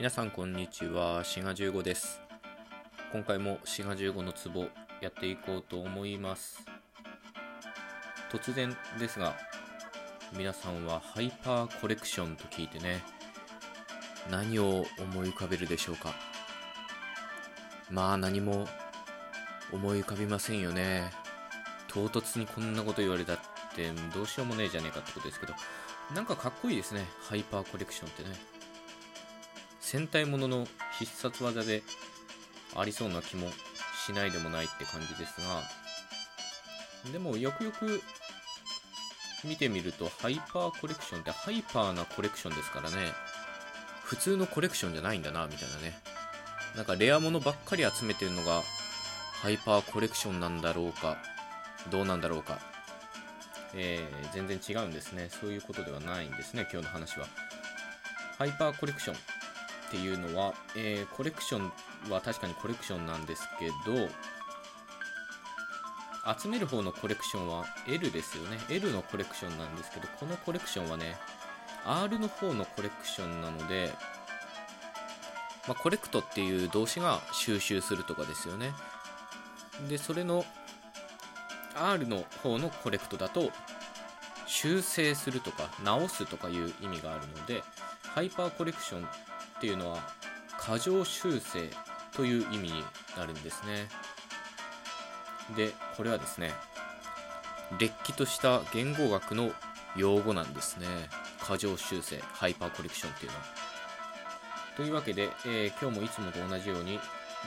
皆さんこんにちは。滋賀15です。今回も滋賀15のツボやっていこうと思います。突然ですが皆さんはハイパーコレクションと聞いてね何を思い浮かべるでしょうか？まあ何も思い浮かびませんよね。唐突にこんなこと言われたってどうしようもねえじゃねえかってことですけどなんかかっこいいですね。ハイパーコレクションってね。戦隊ものの必殺技でありそうな気もしないでもないって感じですがでもよくよく見てみるとハイパーコレクションってハイパーなコレクションですからね。普通のコレクションじゃないんだなみたいなね。なんかレアものばっかり集めてるのがハイパーコレクションなんだろうかどうなんだろうか。えー、全然違うんですね。そういうことではないんですね今日の話は。ハイパーコレクション。っていうのは、えー、コレクションは確かにコレクションなんですけど、集める方のコレクションは L ですよね。L のコレクションなんですけど、このコレクションはね、R の方のコレクションなので、まあ、コレクトっていう動詞が収集するとかですよね。で、それの R の方のコレクトだと、修正するとか直すとかいう意味があるので、ハイパーコレクションっていうのは過剰修正という意味になるんですね。でこれはですねれっきとした言語学の用語なんですね。過剰修正ハイパーコレクションっていうのは。というわけで、えー、今日もいつもと同じように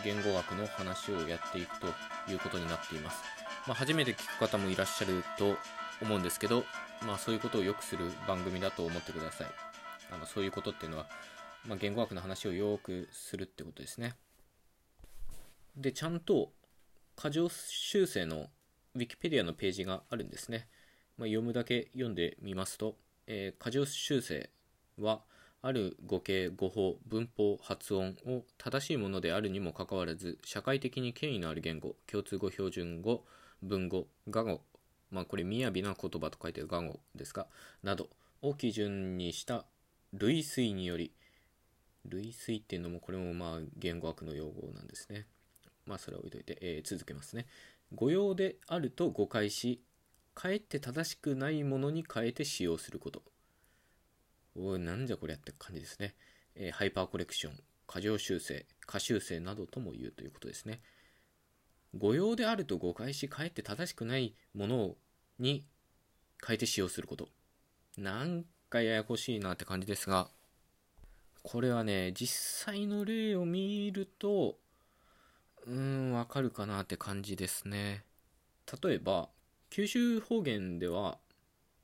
言語学の話をやっていくということになっています、まあ、初めて聞く方もいらっしゃると思うんですけど、まあ、そういうことをよくする番組だと思ってください。あのそういうことっていうのはまあ、言語学の話をよくするってことですね。で、ちゃんと過剰修正の Wikipedia のページがあるんですね。まあ、読むだけ読んでみますと、えー、過剰修正は、ある語形、語法、文法、発音を正しいものであるにもかかわらず、社会的に権威のある言語、共通語、標準語、文語、雅語、まあこれ、雅な言葉と書いてる雅語ですが、などを基準にした類推により、類推っていうのもこれもまあ言語学の用語なんですね。まあそれは置いといて、えー、続けますね。誤用であると誤解し、かえって正しくないものに変えて使用すること。おい、なんじゃこりゃって感じですね。えー、ハイパーコレクション、過剰修正、過修正などとも言うということですね。誤用であると誤解し、かえって正しくないものに変えて使用すること。なんかややこしいなって感じですが、これはね、実際の例を見ると、うーん、わかるかなって感じですね。例えば、九州方言では、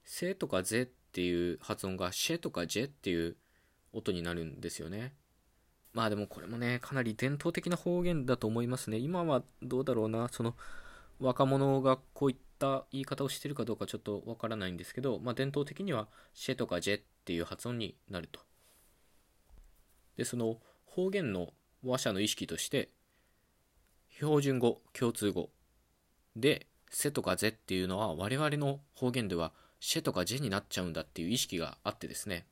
せとかぜっていう発音がシェとかジェっていう音になるんですよね。まあでもこれもね、かなり伝統的な方言だと思いますね。今はどうだろうな、その若者がこういった言い方をしてるかどうかちょっとわからないんですけど、まあ伝統的にはシェとかジェっていう発音になると。でその方言の話者の意識として標準語共通語。で「せ」とか「ぜ」っていうのは我々の方言では「シェ」とか「ジェ」になっちゃうんだっていう意識があってですね。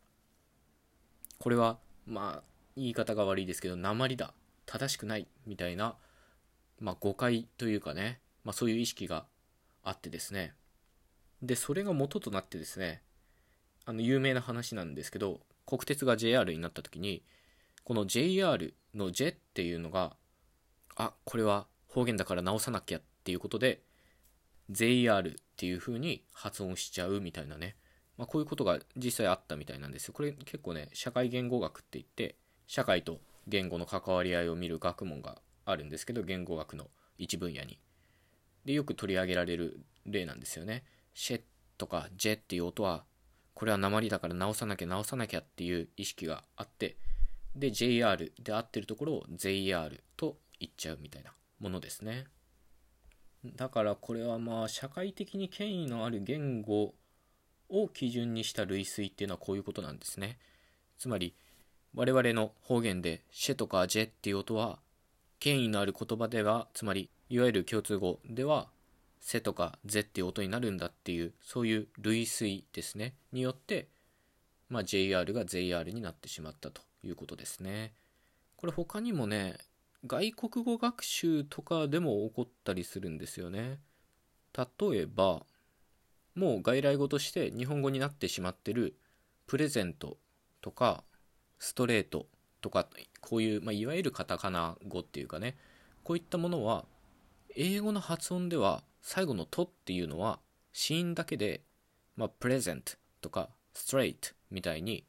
これはまあ言い方が悪いですけど鉛だ。正しくないみたいな、まあ、誤解というかね、まあ、そういう意識があってですね。でそれが元となってですねあの有名な話なんですけど国鉄が JR になった時にこの JR の J っていうのが、あ、これは方言だから直さなきゃっていうことで、JR っていう風に発音しちゃうみたいなね。まあ、こういうことが実際あったみたいなんですよ。これ結構ね、社会言語学って言って、社会と言語の関わり合いを見る学問があるんですけど、言語学の一分野に。で、よく取り上げられる例なんですよね。シェとかジェっていう音は、これは鉛だから直さなきゃ直さなきゃっていう意識があって、で JR で合ってるところを JR と言っちゃうみたいなものですね。だからこれはまあ社会的に権威のある言語を基準にした類推っていうのはこういうことなんですね。つまり我々の方言でシェとかジェっていう音は権威のある言葉ではつまりいわゆる共通語ではセとかゼっていう音になるんだっていうそういう類推ですね。によって、まあ、JR が JR になってしまったと。いうことですね。これ他にもね外国語学習とかでも起こったりするんですよね例えばもう外来語として日本語になってしまってるプレゼントとかストレートとかこういう、まあ、いわゆるカタカナ語っていうかねこういったものは英語の発音では最後の「と」っていうのは子音だけで、まあ、プレゼントとかストレートみたいに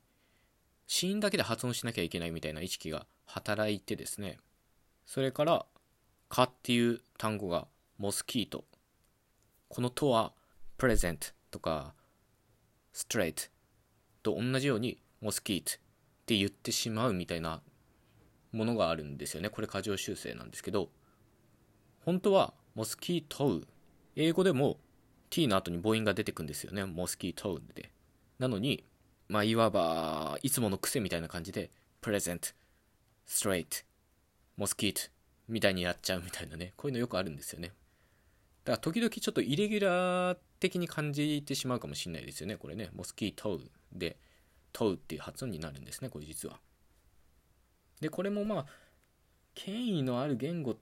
子音だけで発音しなきゃいけないみたいな意識が働いてですね。それから「か」っていう単語がモスキート。この「と」はプレゼントとかストレートと同じようにモスキートって言ってしまうみたいなものがあるんですよね。これ過剰修正なんですけど。本当はモスキートウ英語でも t の後に母音が出てくんですよね。モスキートウでなのにまあいわばいつもの癖みたいな感じでプレゼントストレートモスキートみたいにやっちゃうみたいなね。こういうのよくあるんですよね。だから時々ちょっとイレギュラー的に感じてしまうかもしれないですよね。これね。モスキートウでトウっていう発音になるんですね。これ実は。でこれもまあ権威のある言語っ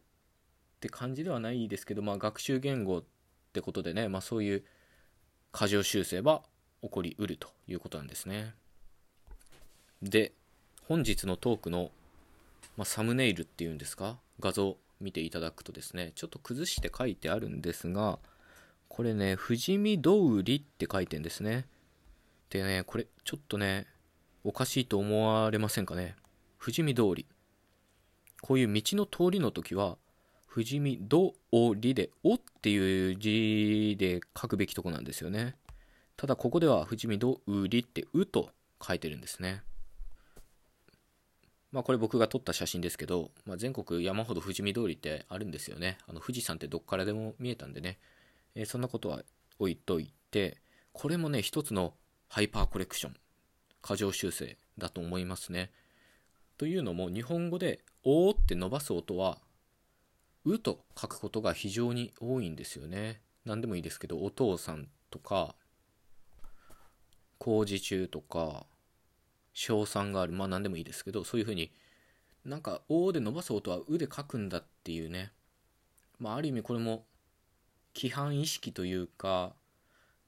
て感じではないですけどまあ学習言語ってことでね。まあそういう過剰修正は起こりうるということなんですね。で本日のトークの、まあ、サムネイルっていうんですか？画像見ていただくとですねちょっと崩して書いてあるんですがこれね富士見通りって書いてんですね。でねこれちょっとねおかしいと思われませんかね？富士見通り。こういう道の通りの時は富士見通りで「お」っていう字で書くべきとこなんですよね。ただここでは富士見通りって「う」と書いてるんですね。まあこれ僕が撮った写真ですけど、まあ、全国山ほど富士見通りってあるんですよね。あの富士山ってどっからでも見えたんでね、えー、そんなことは置いといてこれもね一つのハイパーコレクション過剰修正だと思いますね。というのも日本語で「おー」って伸ばす音は「う」と書くことが非常に多いんですよね。何でもいいですけどお父さんとか工事中とか賞賛があるまあ何でもいいですけどそういうふうになんか「お」で伸ばす音は「う」で書くんだっていうねまあある意味これも規範意識というか、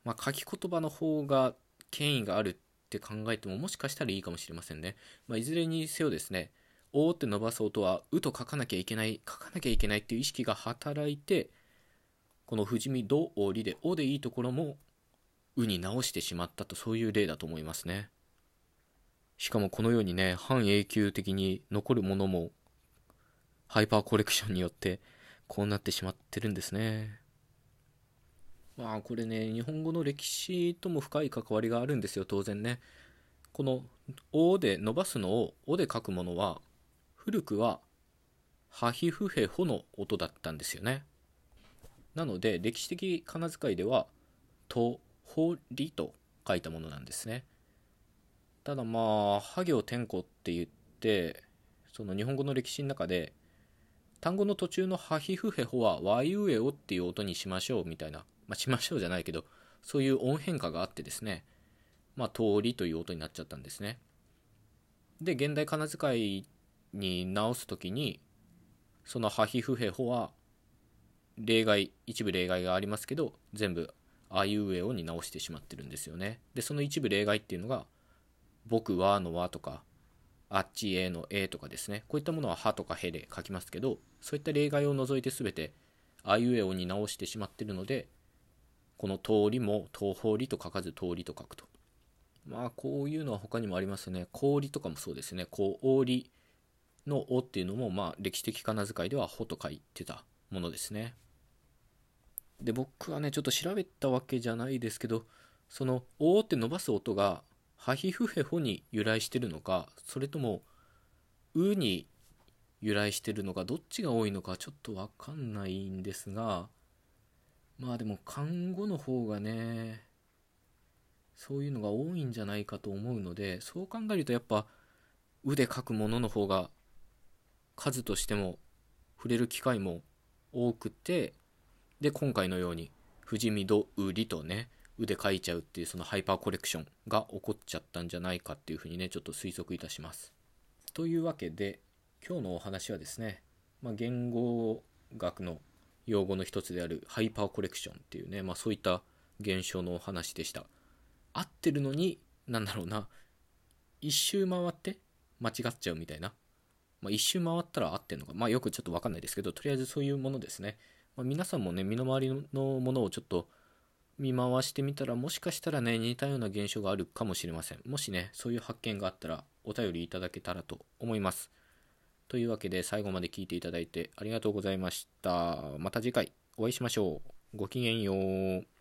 まあ、書き言葉の方が権威があるって考えてももしかしたらいいかもしれませんね。まあ、いずれにせよですね、おって伸ばす音は、うと書かなきゃいけない、書かなきゃいけないっていう意識が働いて、この富士見どおりで、おでいいところも、うに直してしまったと、そういう例だと思いますね。しかもこのようにね、半永久的に残るものも、ハイパーコレクションによって、こうなってしまってるんですね。まあこれね日本語の歴史とも深い関わりがあるんですよ当然ねこの「お」で伸ばすのを「お」で書くものは古くは「ハヒフヘホ」の音だったんですよねなので歴史的仮名遣いでは「と」「ほり」と書いたものなんですねただまあ「は行天子」って言ってその日本語の歴史の中で単語の途中の「ハヒフヘホ」は「ワイウエオ」っていう音にしましょうみたいなまあ、しましょうじゃないけど、そういう音変化があってですね、まあ、通りという音になっちゃったんですね。で、現代仮名遣いに直す時に、そのハヒフヘホは、例外、一部例外がありますけど、全部、あいうえおに直してしまってるんですよね。で、その一部例外っていうのが、僕はのはとか、あっちへのえとかですね。こういったものははとかへで書きますけど、そういった例外を除いて全て、あいうえおに直してしまってるので、この通りも東方りと書かず通りと書くと。まあこういうのは他にもありますね。氷とかもそうですね。氷のおっていうのもまあ歴史的仮名遣いではほと書いてたものですね。で僕はねちょっと調べたわけじゃないですけどそのおって伸ばす音がハヒフヘホに由来してるのかそれともうに由来してるのかどっちが多いのかちょっとわかんないんですがまあでも看護の方がねそういうのが多いんじゃないかと思うのでそう考えるとやっぱ腕書くものの方が数としても触れる機会も多くてで今回のように富士見戸売りとね腕書いちゃうっていうそのハイパーコレクションが起こっちゃったんじゃないかっていうふうにねちょっと推測いたします。というわけで今日のお話はですね、まあ、言語学の用語の一つであるハイパーコレクションっていうね、まあ、そういった現象のお話でした。合ってるのになんだろうな一周回って間違っちゃうみたいな、まあ、一周回ったら合ってるのか。まあよくちょっと分かんないですけどとりあえずそういうものですね、まあ、皆さんもね身の回りのものをちょっと見回してみたらもしかしたらね似たような現象があるかもしれません。もしねそういう発見があったらお便りいただけたらと思います。というわけで最後まで聞いていただいてありがとうございました。また次回お会いしましょう。ごきげんよう。